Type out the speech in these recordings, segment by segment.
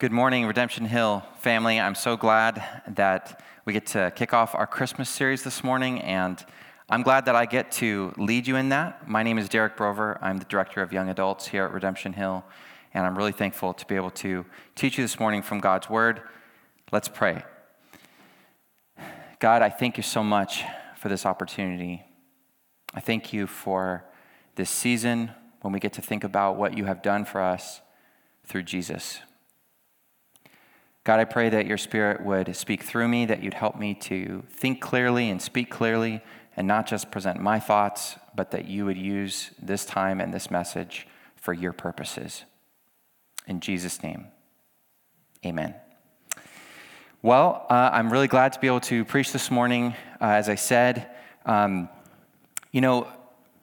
Good morning, Redemption Hill family. I'm so glad that we get to kick off our Christmas series this morning, and I'm glad that I get to lead you in that. My name is Derek Brover. I'm the Director of Young Adults here at Redemption Hill, and I'm really thankful to be able to teach you this morning from God's Word. Let's pray. God, I thank you so much for this opportunity. I thank you for this season when we get to think about what you have done for us through Jesus. God, I pray that your spirit would speak through me, that you'd help me to think clearly and speak clearly, and not just present my thoughts, but that you would use this time and this message for your purposes. In Jesus' name, amen. Well, uh, I'm really glad to be able to preach this morning. Uh, as I said, um, you know,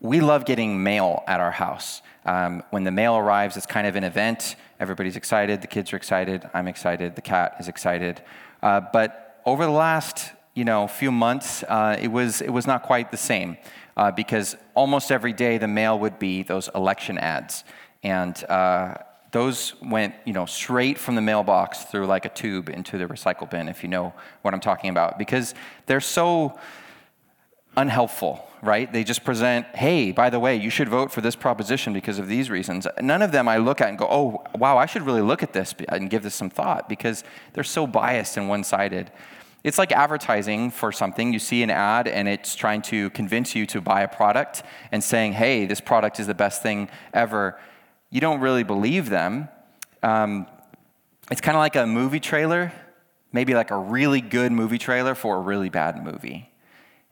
we love getting mail at our house. Um, when the mail arrives, it's kind of an event. Everybody's excited. The kids are excited. I'm excited. The cat is excited. Uh, but over the last you know few months, uh, it was it was not quite the same uh, because almost every day the mail would be those election ads, and uh, those went you know straight from the mailbox through like a tube into the recycle bin. If you know what I'm talking about, because they're so unhelpful, right? They just present, hey, by the way, you should vote for this proposition because of these reasons. None of them I look at and go, oh, wow, I should really look at this and give this some thought because they're so biased and one sided. It's like advertising for something. You see an ad and it's trying to convince you to buy a product and saying, hey, this product is the best thing ever. You don't really believe them. Um, it's kind of like a movie trailer, maybe like a really good movie trailer for a really bad movie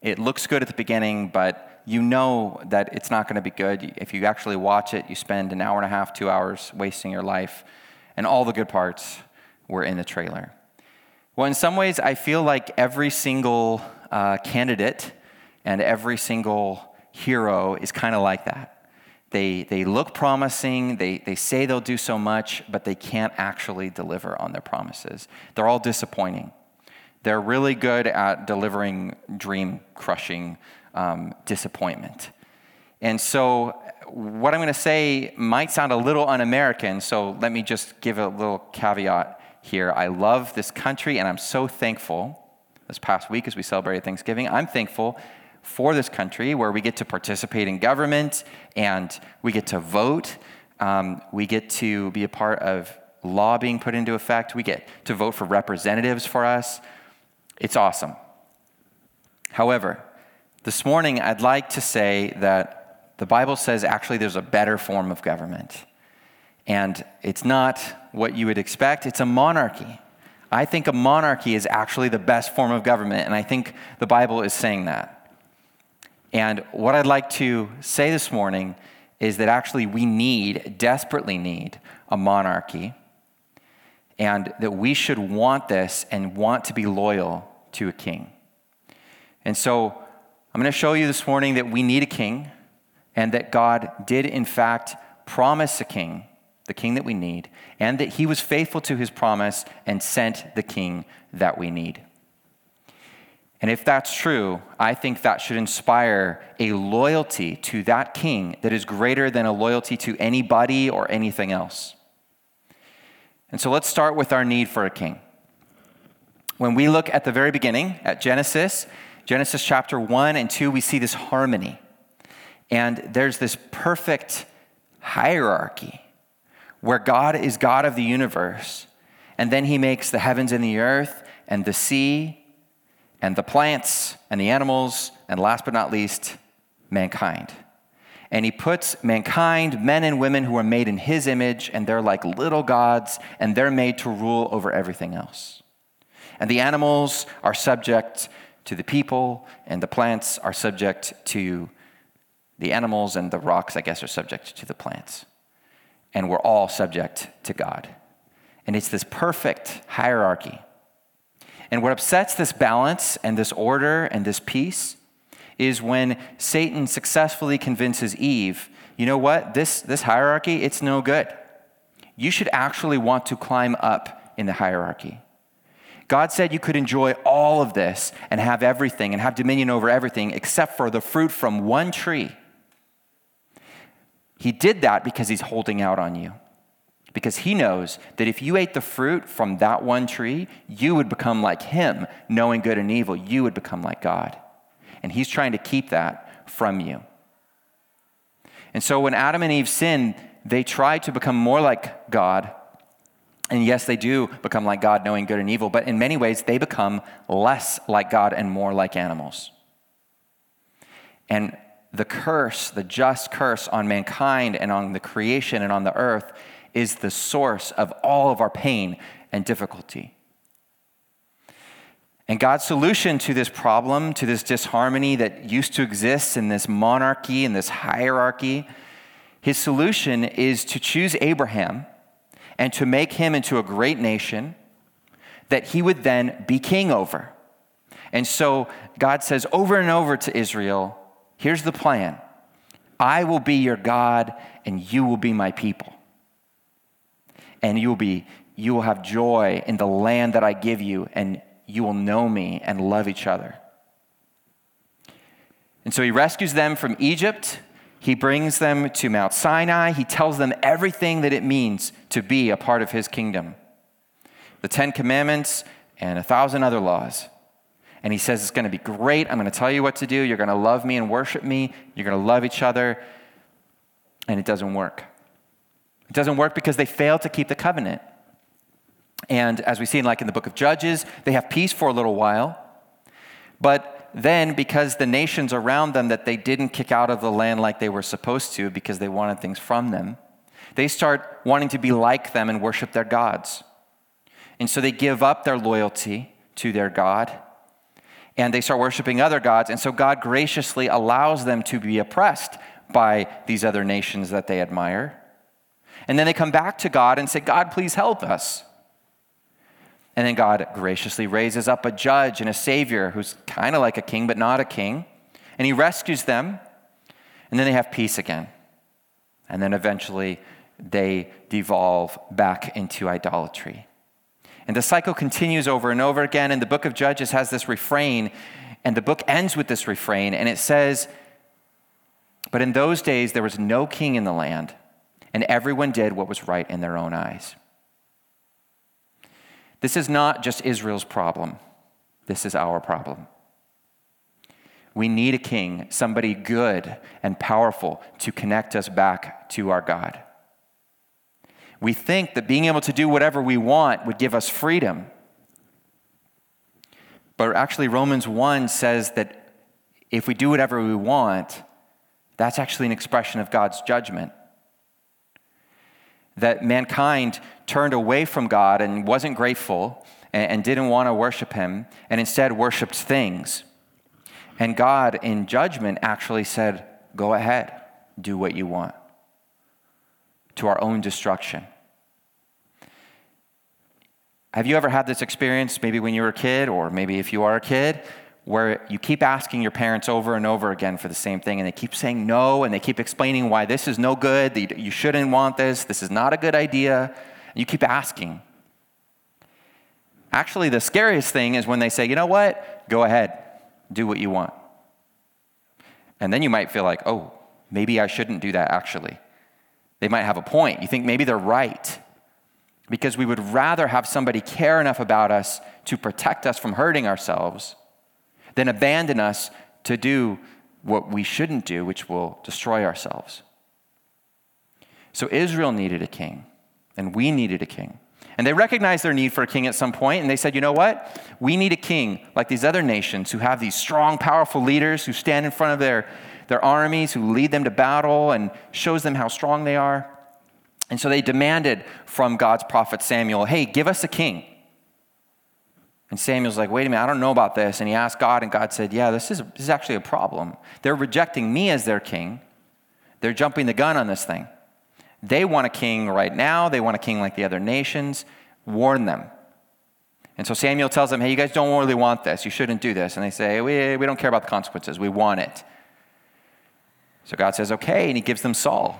it looks good at the beginning, but you know that it's not going to be good. If you actually watch it, you spend an hour and a half, two hours wasting your life, and all the good parts were in the trailer. Well, in some ways, I feel like every single uh, candidate and every single hero is kind of like that. They, they look promising, they, they say they'll do so much, but they can't actually deliver on their promises. They're all disappointing. They're really good at delivering dream crushing um, disappointment. And so, what I'm going to say might sound a little un American, so let me just give a little caveat here. I love this country, and I'm so thankful. This past week, as we celebrated Thanksgiving, I'm thankful for this country where we get to participate in government and we get to vote. Um, we get to be a part of law being put into effect. We get to vote for representatives for us. It's awesome. However, this morning I'd like to say that the Bible says actually there's a better form of government. And it's not what you would expect, it's a monarchy. I think a monarchy is actually the best form of government, and I think the Bible is saying that. And what I'd like to say this morning is that actually we need, desperately need, a monarchy and that we should want this and want to be loyal to a king. And so I'm going to show you this morning that we need a king and that God did, in fact, promise a king, the king that we need, and that he was faithful to his promise and sent the king that we need. And if that's true, I think that should inspire a loyalty to that king that is greater than a loyalty to anybody or anything else. And so let's start with our need for a king. When we look at the very beginning, at Genesis, Genesis chapter 1 and 2, we see this harmony. And there's this perfect hierarchy where God is God of the universe. And then he makes the heavens and the earth and the sea and the plants and the animals, and last but not least, mankind and he puts mankind, men and women who are made in his image, and they're like little gods, and they're made to rule over everything else. And the animals are subject to the people, and the plants are subject to the animals, and the rocks, I guess, are subject to the plants. And we're all subject to God. And it's this perfect hierarchy. And what upsets this balance and this order and this peace is when Satan successfully convinces Eve, you know what, this, this hierarchy, it's no good. You should actually want to climb up in the hierarchy. God said you could enjoy all of this and have everything and have dominion over everything except for the fruit from one tree. He did that because he's holding out on you. Because he knows that if you ate the fruit from that one tree, you would become like him, knowing good and evil. You would become like God. And he's trying to keep that from you. And so when Adam and Eve sinned, they tried to become more like God. And yes, they do become like God, knowing good and evil, but in many ways, they become less like God and more like animals. And the curse, the just curse on mankind and on the creation and on the earth, is the source of all of our pain and difficulty. And God's solution to this problem, to this disharmony that used to exist in this monarchy and this hierarchy, his solution is to choose Abraham and to make him into a great nation that he would then be king over. And so God says over and over to Israel, here's the plan I will be your God, and you will be my people. And you will be you will have joy in the land that I give you, and you will know me and love each other. And so he rescues them from Egypt he brings them to Mount Sinai. He tells them everything that it means to be a part of his kingdom the Ten Commandments and a thousand other laws. And he says, It's going to be great. I'm going to tell you what to do. You're going to love me and worship me. You're going to love each other. And it doesn't work. It doesn't work because they fail to keep the covenant. And as we see in like in the book of Judges, they have peace for a little while. But then, because the nations around them that they didn't kick out of the land like they were supposed to because they wanted things from them, they start wanting to be like them and worship their gods. And so they give up their loyalty to their God and they start worshiping other gods. And so God graciously allows them to be oppressed by these other nations that they admire. And then they come back to God and say, God, please help us. And then God graciously raises up a judge and a savior who's kind of like a king, but not a king. And he rescues them. And then they have peace again. And then eventually they devolve back into idolatry. And the cycle continues over and over again. And the book of Judges has this refrain, and the book ends with this refrain, and it says, But in those days there was no king in the land, and everyone did what was right in their own eyes. This is not just Israel's problem, this is our problem. We need a king, somebody good and powerful to connect us back to our God. We think that being able to do whatever we want would give us freedom. But actually, Romans 1 says that if we do whatever we want, that's actually an expression of God's judgment that mankind turned away from God and wasn't grateful and, and didn't want to worship Him, and instead worshiped things. And God, in judgment, actually said, Go ahead, do what you want, to our own destruction. Have you ever had this experience, maybe when you were a kid, or maybe if you are a kid, where you keep asking your parents over and over again for the same thing, and they keep saying no, and they keep explaining why this is no good, you shouldn't want this, this is not a good idea, and you keep asking. Actually, the scariest thing is when they say, you know what, go ahead, do what you want. And then you might feel like, oh, maybe I shouldn't do that actually. They might have a point. You think maybe they're right. Because we would rather have somebody care enough about us to protect us from hurting ourselves than abandon us to do what we shouldn't do, which will destroy ourselves. So Israel needed a king, and we needed a king. And they recognized their need for a king at some point, and they said, you know what? We need a king like these other nations who have these strong, powerful leaders who stand in front of their, their armies, who lead them to battle and shows them how strong they are. And so they demanded from God's prophet Samuel, hey, give us a king. And Samuel's like, wait a minute, I don't know about this. And he asked God, and God said, yeah, this is, this is actually a problem. They're rejecting me as their king. They're jumping the gun on this thing. They want a king right now. They want a king like the other nations. Warn them. And so Samuel tells them, hey, you guys don't really want this. You shouldn't do this. And they say, we, we don't care about the consequences. We want it. So God says, okay. And he gives them Saul,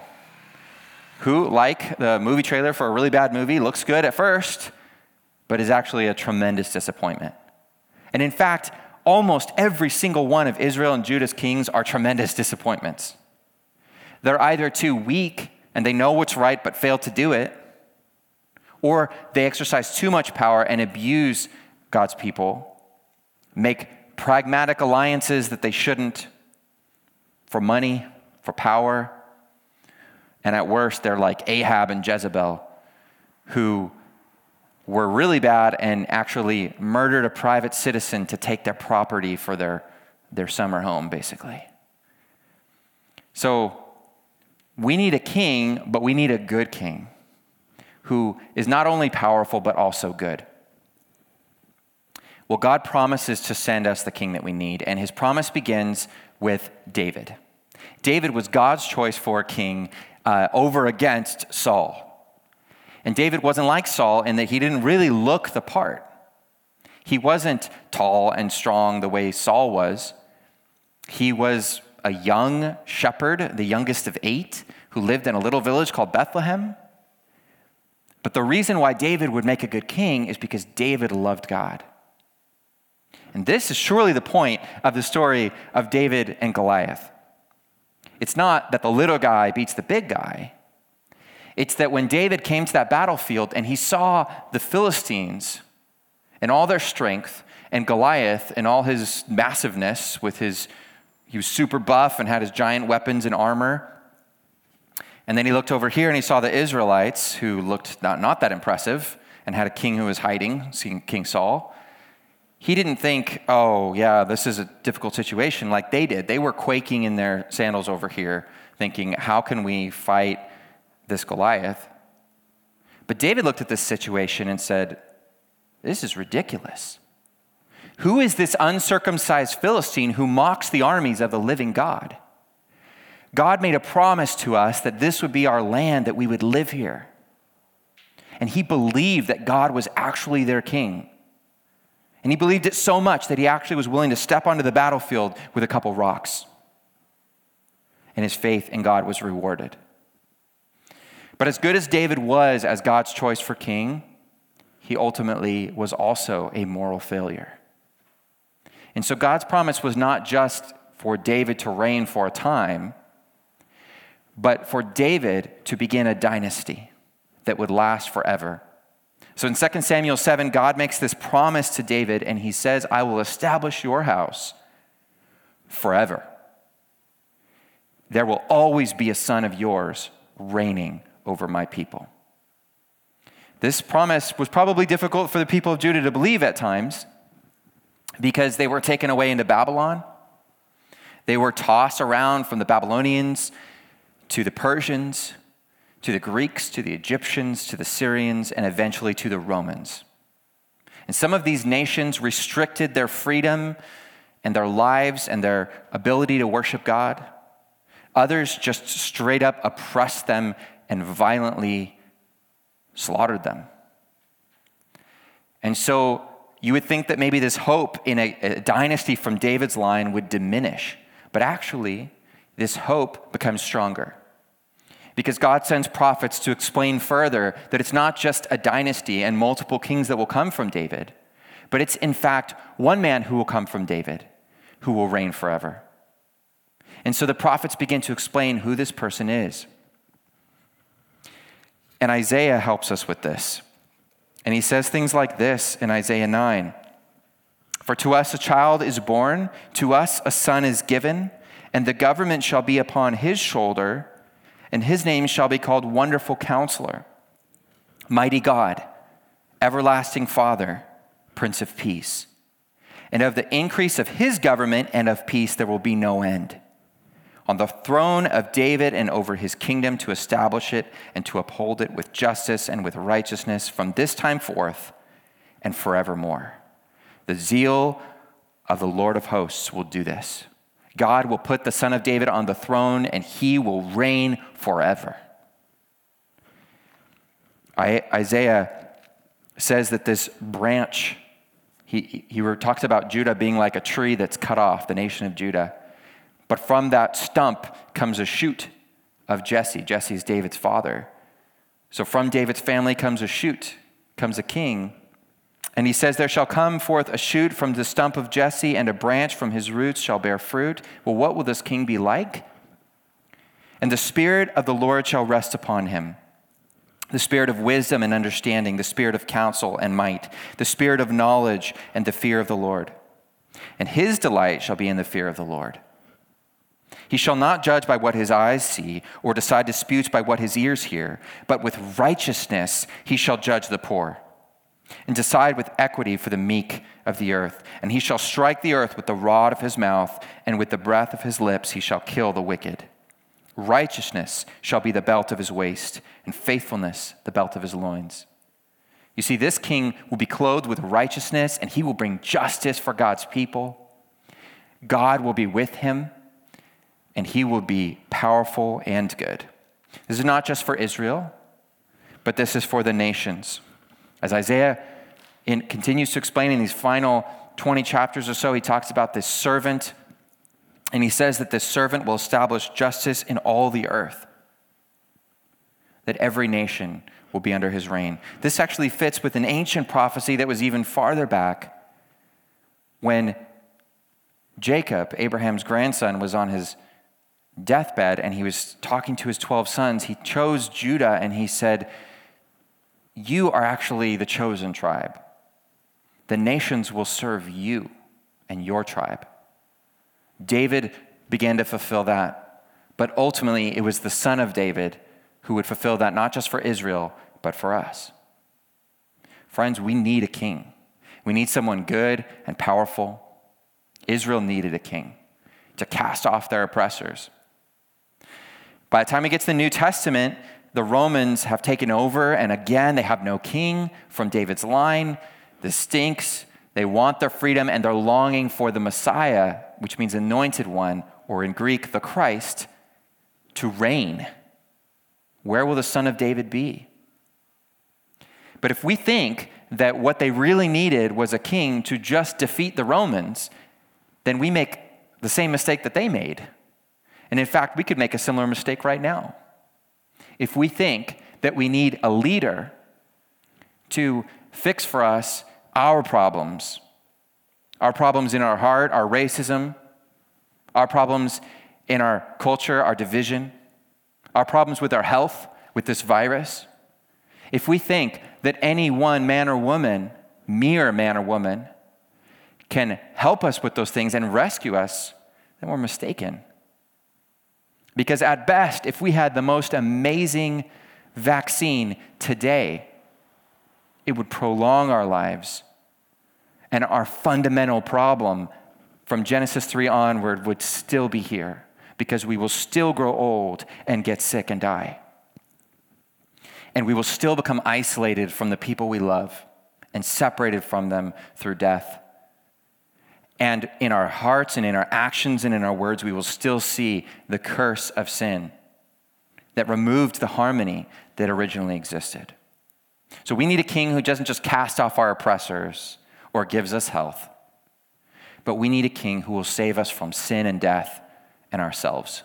who, like the movie trailer for a really bad movie, looks good at first but is actually a tremendous disappointment. And in fact, almost every single one of Israel and Judah's kings are tremendous disappointments. They're either too weak and they know what's right but fail to do it, or they exercise too much power and abuse God's people, make pragmatic alliances that they shouldn't for money, for power. And at worst, they're like Ahab and Jezebel, who were really bad and actually murdered a private citizen to take their property for their, their summer home, basically. So we need a king, but we need a good king who is not only powerful, but also good. Well, God promises to send us the king that we need, and his promise begins with David. David was God's choice for a king uh, over against Saul. And David wasn't like Saul in that he didn't really look the part. He wasn't tall and strong the way Saul was. He was a young shepherd, the youngest of eight, who lived in a little village called Bethlehem. But the reason why David would make a good king is because David loved God. And this is surely the point of the story of David and Goliath. It's not that the little guy beats the big guy. It's that when David came to that battlefield and he saw the Philistines and all their strength, and Goliath and all his massiveness with his, he was super buff and had his giant weapons and armor. And then he looked over here and he saw the Israelites who looked not, not that impressive and had a king who was hiding, King Saul. He didn't think, oh, yeah, this is a difficult situation like they did. They were quaking in their sandals over here, thinking, how can we fight this Goliath. But David looked at this situation and said, This is ridiculous. Who is this uncircumcised Philistine who mocks the armies of the living God? God made a promise to us that this would be our land, that we would live here. And he believed that God was actually their king. And he believed it so much that he actually was willing to step onto the battlefield with a couple rocks. And his faith in God was rewarded. But as good as David was as God's choice for king, he ultimately was also a moral failure. And so God's promise was not just for David to reign for a time, but for David to begin a dynasty that would last forever. So in 2 Samuel 7, God makes this promise to David, and he says, I will establish your house forever. There will always be a son of yours reigning over my people. This promise was probably difficult for the people of Judah to believe at times because they were taken away into Babylon. They were tossed around from the Babylonians to the Persians, to the Greeks, to the Egyptians, to the Syrians, and eventually to the Romans. And some of these nations restricted their freedom and their lives and their ability to worship God. Others just straight up oppressed them and violently slaughtered them. And so you would think that maybe this hope in a, a, dynasty from David's line would diminish. But actually, this hope becomes stronger. Because God sends prophets to explain further that it's not just a dynasty and multiple kings that will come from David, but it's in fact one man who will come from David who will reign forever. And so the prophets begin to explain who this person is. And Isaiah helps us with this. And he says things like this in Isaiah 9 For to us a child is born, to us a son is given, and the government shall be upon his shoulder, and his name shall be called Wonderful Counselor, Mighty God, Everlasting Father, Prince of Peace. And of the increase of his government and of peace there will be no end on the throne of David and over his kingdom to establish it and to uphold it with justice and with righteousness from this time forth and forevermore. The zeal of the Lord of hosts will do this. God will put the Son of David on the throne and he will reign forever. Isaiah says that this branch, he, he talks about Judah being like a tree that's cut off, the nation of Judah. But from that stump comes a shoot of Jesse. Jesse is David's father. So from David's family comes a shoot, comes a king. And he says, There shall come forth a shoot from the stump of Jesse, and a branch from his roots shall bear fruit. Well, what will this king be like? And the Spirit of the Lord shall rest upon him the spirit of wisdom and understanding, the spirit of counsel and might, the spirit of knowledge and the fear of the Lord. And his delight shall be in the fear of the Lord. He shall not judge by what his eyes see, or decide disputes by what his ears hear, but with righteousness he shall judge the poor, and decide with equity for the meek of the earth. And he shall strike the earth with the rod of his mouth, and with the breath of his lips he shall kill the wicked. Righteousness shall be the belt of his waist, and faithfulness the belt of his loins. You see, this king will be clothed with righteousness, and he will bring justice for God's people. God will be with him, and he will be powerful and good. This is not just for Israel, but this is for the nations. As Isaiah in, continues to explain in these final 20 chapters or so, he talks about this servant and he says that this servant will establish justice in all the earth, that every nation will be under his reign. This actually fits with an ancient prophecy that was even farther back when Jacob, Abraham's grandson, was on his deathbed and he was talking to his 12 sons. He chose Judah and he said, You are actually the chosen tribe. The nations will serve you and your tribe. David began to fulfill that. But ultimately, it was the son of David who would fulfill that, not just for Israel, but for us. Friends, we need a king. We need someone good and powerful. Israel needed a king to cast off their oppressors. By the time it gets to the New Testament, the Romans have taken over, and again, they have no king from David's line. This stinks. They want their freedom and they're longing for the Messiah, which means anointed one, or in Greek, the Christ, to reign. Where will the Son of David be? But if we think that what they really needed was a king to just defeat the Romans, then we make the same mistake that they made. And in fact, we could make a similar mistake right now. If we think that we need a leader to fix for us our problems, our problems in our heart, our racism, our problems in our culture, our division, our problems with our health, with this virus. If we think that any one man or woman, mere man or woman, can help us with those things and rescue us, then we're mistaken. Because at best, if we had the most amazing vaccine today, it would prolong our lives. And our fundamental problem from Genesis 3 onward would still be here because we will still grow old and get sick and die. And we will still become isolated from the people we love and separated from them through death. And in our hearts and in our actions and in our words, we will still see the curse of sin that removed the harmony that originally existed. So we need a king who doesn't just cast off our oppressors or gives us health, but we need a king who will save us from sin and death and ourselves.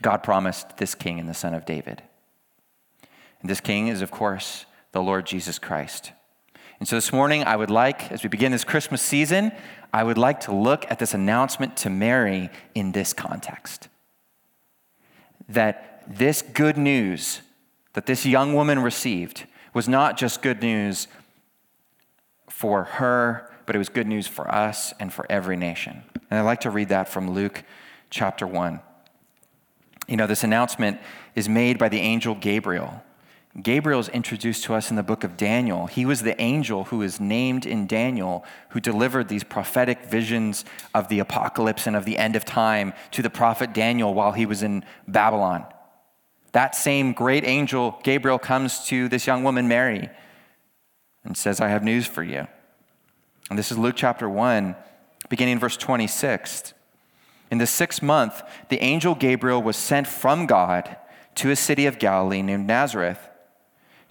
God promised this king in the Son of David. And this king is, of course, the Lord Jesus Christ. And so this morning, I would like, as we begin this Christmas season, I would like to look at this announcement to Mary in this context. That this good news that this young woman received was not just good news for her, but it was good news for us and for every nation. And I'd like to read that from Luke chapter 1. You know, this announcement is made by the angel Gabriel. Gabriel is introduced to us in the book of Daniel. He was the angel who is named in Daniel who delivered these prophetic visions of the apocalypse and of the end of time to the prophet Daniel while he was in Babylon. That same great angel, Gabriel, comes to this young woman, Mary, and says, I have news for you. And this is Luke chapter 1, beginning in verse 26. In the sixth month, the angel Gabriel was sent from God to a city of Galilee named Nazareth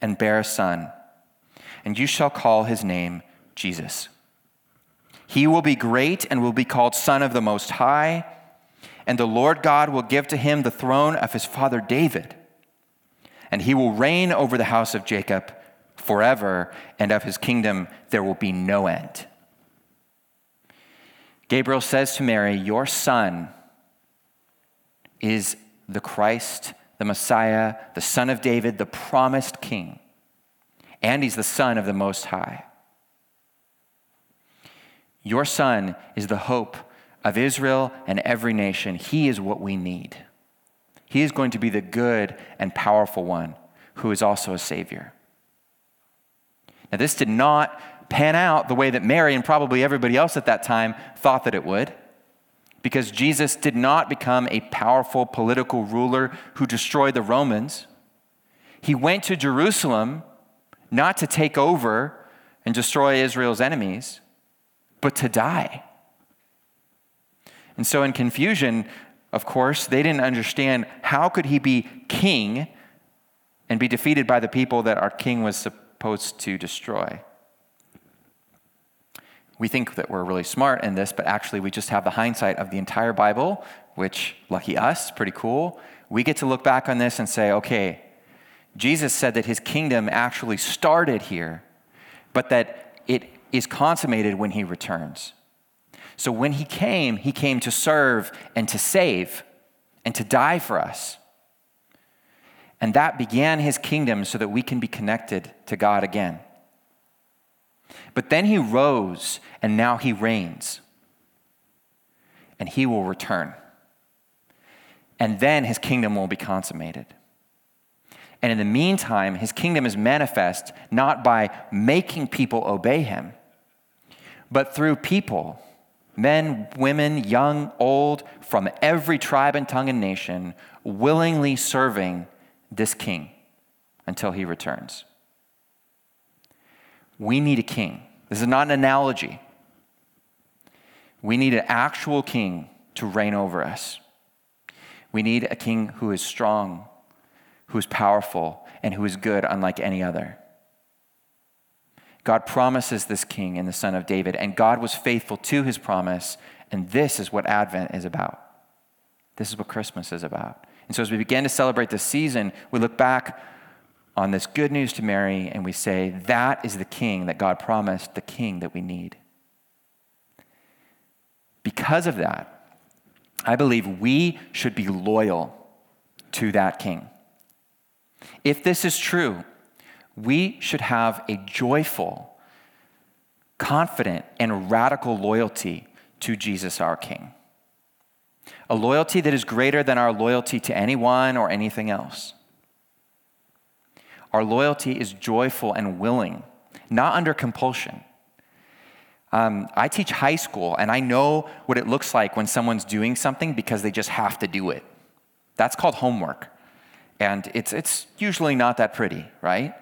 and bear a son, and you shall call his name Jesus. He will be great and will be called Son of the Most High, and the Lord God will give to him the throne of his father David, and he will reign over the house of Jacob forever, and of his kingdom there will be no end. Gabriel says to Mary, Your son is the Christ, the Messiah, the Son of David, the promised King, and he's the Son of the Most High. Your Son is the hope of Israel and every nation. He is what we need. He is going to be the good and powerful one who is also a Savior. Now, this did not pan out the way that Mary and probably everybody else at that time thought that it would, because Jesus did not become a powerful political ruler who destroyed the Romans. He went to Jerusalem not to take over and destroy Israel's enemies, but to die. And so, in confusion, of course, they didn't understand how could he be king and be defeated by the people that our king was supposed to destroy. We think that we're really smart in this, but actually, we just have the hindsight of the entire Bible, which, lucky us, pretty cool. We get to look back on this and say, okay, Jesus said that his kingdom actually started here, but that it is consummated when he returns. So when he came, he came to serve and to save and to die for us. And that began his kingdom so that we can be connected to God again. But then he rose and now he reigns. And he will return. And then his kingdom will be consummated. And in the meantime, his kingdom is manifest not by making people obey him, but through people men, women, young, old, from every tribe and tongue and nation, willingly serving this king until he returns. We need a king. This is not an analogy. We need an actual king to reign over us. We need a king who is strong, who is powerful, and who is good, unlike any other. God promises this king in the Son of David, and God was faithful to his promise, and this is what Advent is about. This is what Christmas is about. And so, as we begin to celebrate this season, we look back on this good news to Mary and we say, That is the king that God promised, the king that we need. Because of that, I believe we should be loyal to that king. If this is true, we should have a joyful, confident, and radical loyalty to Jesus our King. A loyalty that is greater than our loyalty to anyone or anything else. Our loyalty is joyful and willing, not under compulsion. Um, I teach high school, and I know what it looks like when someone's doing something because they just have to do it. That's called homework. And it's, it's usually not that pretty, right?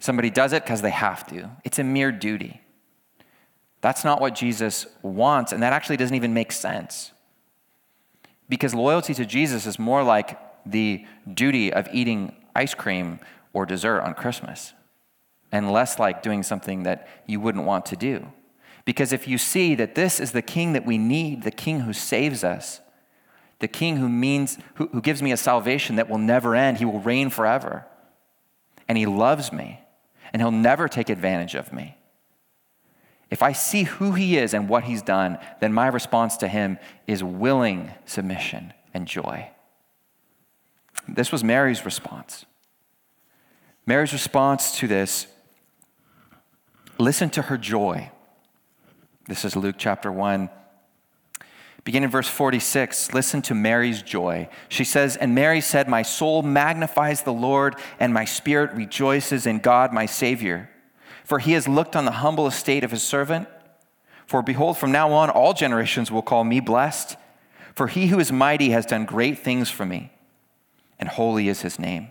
Somebody does it because they have to. It's a mere duty. That's not what Jesus wants, and that actually doesn't even make sense. Because loyalty to Jesus is more like the duty of eating ice cream or dessert on Christmas, and less like doing something that you wouldn't want to do. Because if you see that this is the king that we need, the king who saves us, the king who means who, who gives me a salvation that will never end, he will reign forever. And he loves me and he'll never take advantage of me. If I see who he is and what he's done, then my response to him is willing submission and joy. This was Mary's response. Mary's response to this listen to her joy. This is Luke chapter 1, Beginning in verse 46. Listen to Mary's joy. She says, And Mary said, My soul magnifies the Lord, and my spirit rejoices in God, my Savior. For he has looked on the humble estate of his servant. For behold, from now on, all generations will call me blessed. For he who is mighty has done great things for me, and holy is his name.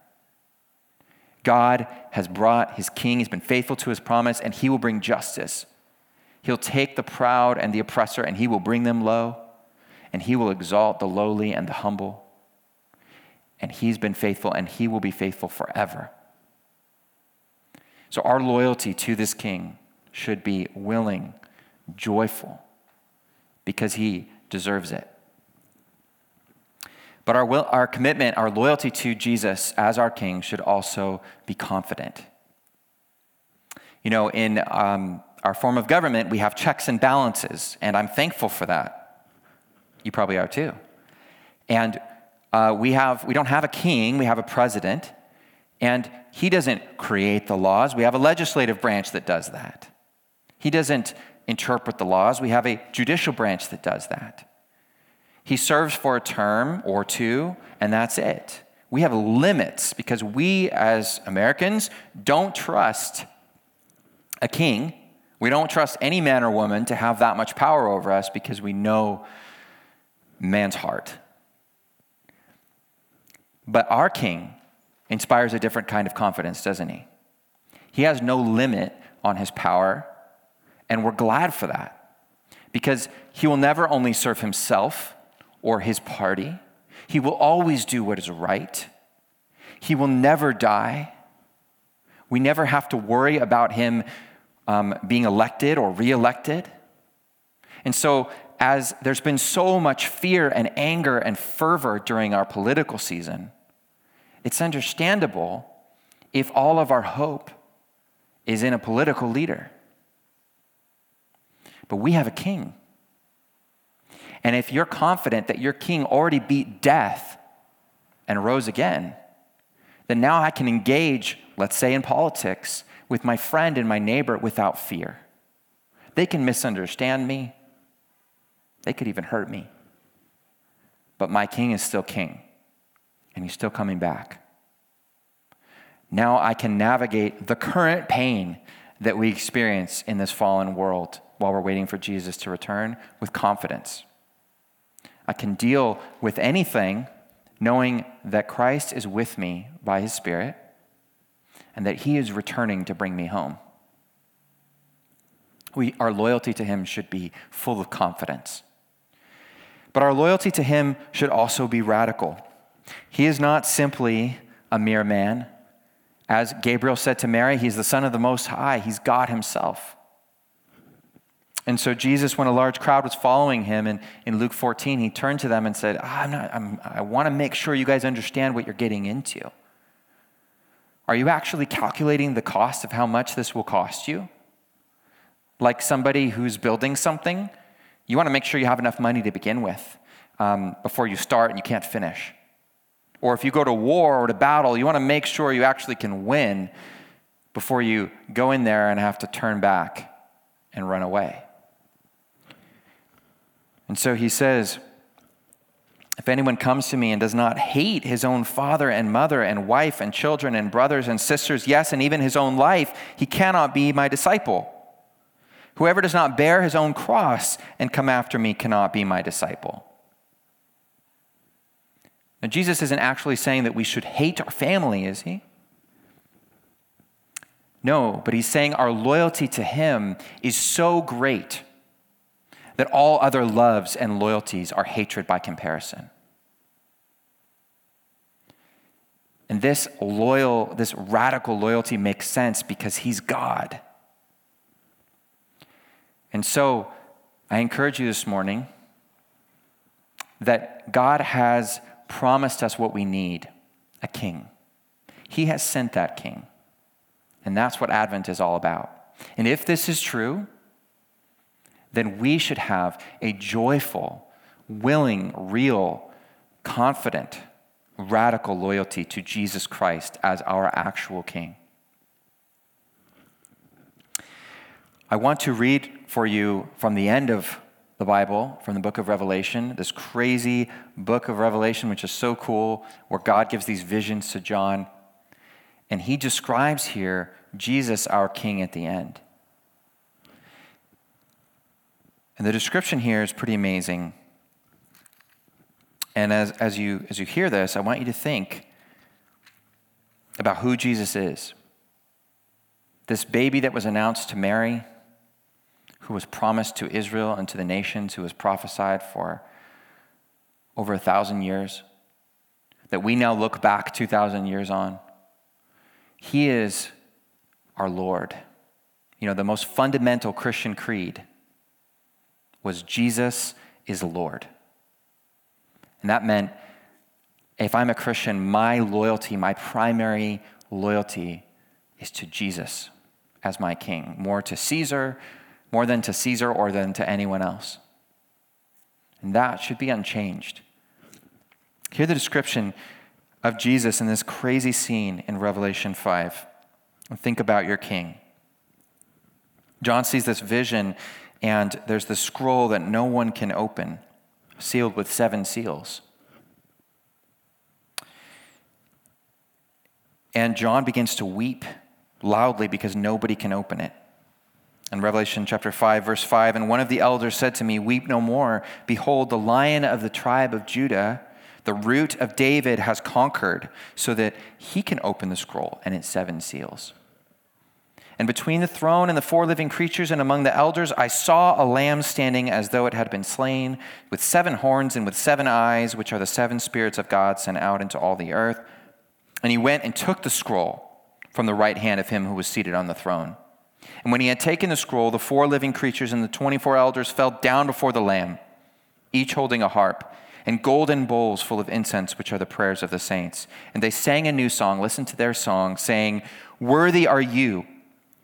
God has brought his king, he's been faithful to his promise, and he will bring justice. He'll take the proud and the oppressor, and he will bring them low, and he will exalt the lowly and the humble. And he's been faithful, and he will be faithful forever. So, our loyalty to this king should be willing, joyful, because he deserves it. But our, will, our commitment, our loyalty to Jesus as our king should also be confident. You know, in um, our form of government, we have checks and balances, and I'm thankful for that. You probably are too. And uh, we, have, we don't have a king, we have a president, and he doesn't create the laws. We have a legislative branch that does that. He doesn't interpret the laws. We have a judicial branch that does that. He serves for a term or two, and that's it. We have limits because we, as Americans, don't trust a king. We don't trust any man or woman to have that much power over us because we know man's heart. But our king inspires a different kind of confidence, doesn't he? He has no limit on his power, and we're glad for that because he will never only serve himself or his party, he will always do what is right. He will never die. We never have to worry about him um, being elected or reelected. And so, as there's been so much fear and anger and fervor during our political season, it's understandable if all of our hope is in a political leader. But we have a king. And if you're confident that your king already beat death and rose again, then now I can engage, let's say in politics, with my friend and my neighbor without fear. They can misunderstand me, they could even hurt me. But my king is still king and he's still coming back. Now I can navigate the current pain that we experience in this fallen world while we're waiting for Jesus to return with confidence. I can deal with anything knowing that Christ is with me by his Spirit and that he is returning to bring me home. We, our loyalty to him should be full of confidence. But our loyalty to him should also be radical. He is not simply a mere man. As Gabriel said to Mary, he's the Son of the Most High, he's God himself. And so Jesus, when a large crowd was following him in, in Luke 14, he turned to them and said, I'm not, I'm, I want to make sure you guys understand what you're getting into. Are you actually calculating the cost of how much this will cost you? Like somebody who's building something, you want to make sure you have enough money to begin with um, before you start and you can't finish. Or if you go to war or to battle, you want to make sure you actually can win before you go in there and have to turn back and run away. And so he says, if anyone comes to me and does not hate his own father and mother and wife and children and brothers and sisters, yes, and even his own life, he cannot be my disciple. Whoever does not bear his own cross and come after me cannot be my disciple. Now, Jesus isn't actually saying that we should hate our family, is he? No, but he's saying our loyalty to him is so great that all other loves and loyalties are hatred by comparison. And this loyal, this radical loyalty makes sense because he's God. And so I encourage you this morning that God has promised us what we need a king. He has sent that king. And that's what Advent is all about. And if this is true, then we should have a joyful, willing, real, confident, radical loyalty to Jesus Christ as our actual King. I want to read for you from the end of the Bible from the book of Revelation, this crazy book of Revelation, which is so cool, where God gives these visions to John. And he describes here Jesus, our King, at the end. And the description here is pretty amazing. And as, as, you, as you hear this, I want you to think about who Jesus is. This baby that was announced to Mary, who was promised to Israel and to the nations, who was prophesied for over a thousand years, that we now look back 2,000 years on. He is our Lord. You know, the most fundamental Christian creed was Jesus is Lord. And that meant if I'm a Christian, my loyalty, my primary loyalty is to Jesus as my king, more to Caesar, more than to Caesar or than to anyone else. And that should be unchanged. Hear the description of Jesus in this crazy scene in Revelation 5. And think about your king. John sees this vision, and there's the scroll that no one can open, sealed with seven seals. And John begins to weep loudly because nobody can open it. In Revelation chapter 5, verse 5, and one of the elders said to me, Weep no more. Behold, the lion of the tribe of Judah, the root of David, has conquered, so that he can open the scroll and its seven seals. And between the throne and the four living creatures and among the elders, I saw a lamb standing as though it had been slain, with seven horns and with seven eyes, which are the seven spirits of God sent out into all the earth. And he went and took the scroll from the right hand of him who was seated on the throne. And when he had taken the scroll, the four living creatures and the 24 elders fell down before the Lamb, each holding a harp and golden bowls full of incense, which are the prayers of the saints. And they sang a new song. Listen to their song, saying, Worthy are you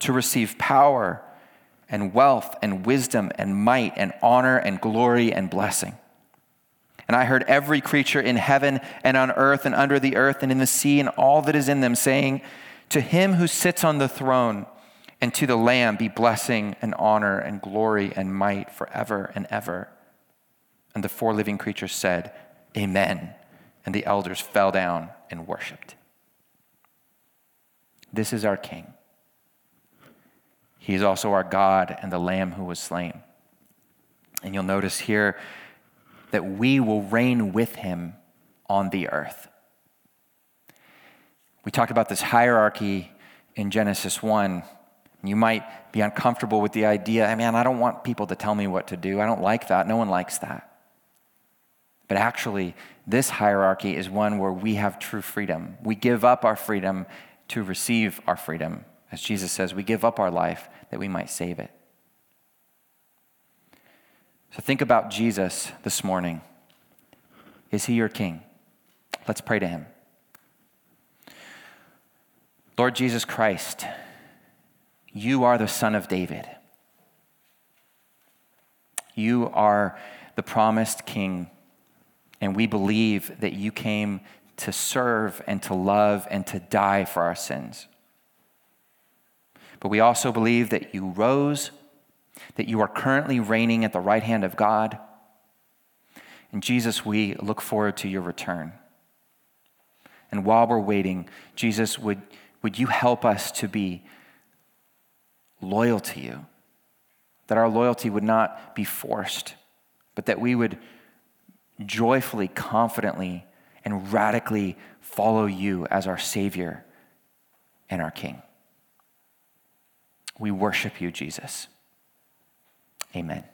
to receive power and wealth and wisdom and might and honor and glory and blessing. And I heard every creature in heaven and on earth and under the earth and in the sea and all that is in them saying, To him who sits on the throne and to the Lamb be blessing and honor and glory and might forever and ever. And the four living creatures said, Amen. And the elders fell down and worshiped. This is our King. He is also our God and the Lamb who was slain. And you'll notice here that we will reign with him on the earth. We talked about this hierarchy in Genesis 1. You might be uncomfortable with the idea, I mean, I don't want people to tell me what to do. I don't like that. No one likes that. But actually, this hierarchy is one where we have true freedom. We give up our freedom to receive our freedom. As Jesus says, we give up our life that we might save it. So think about Jesus this morning. Is he your king? Let's pray to him. Lord Jesus Christ, you are the Son of David. You are the promised king, and we believe that you came to serve and to love and to die for our sins. But we also believe that you rose that you are currently reigning at the right hand of God. And Jesus, we look forward to your return. And while we're waiting, Jesus, would, would you help us to be loyal to you? That our loyalty would not be forced, but that we would joyfully, confidently, and radically follow you as our Savior and our King. We worship you, Jesus. Amen.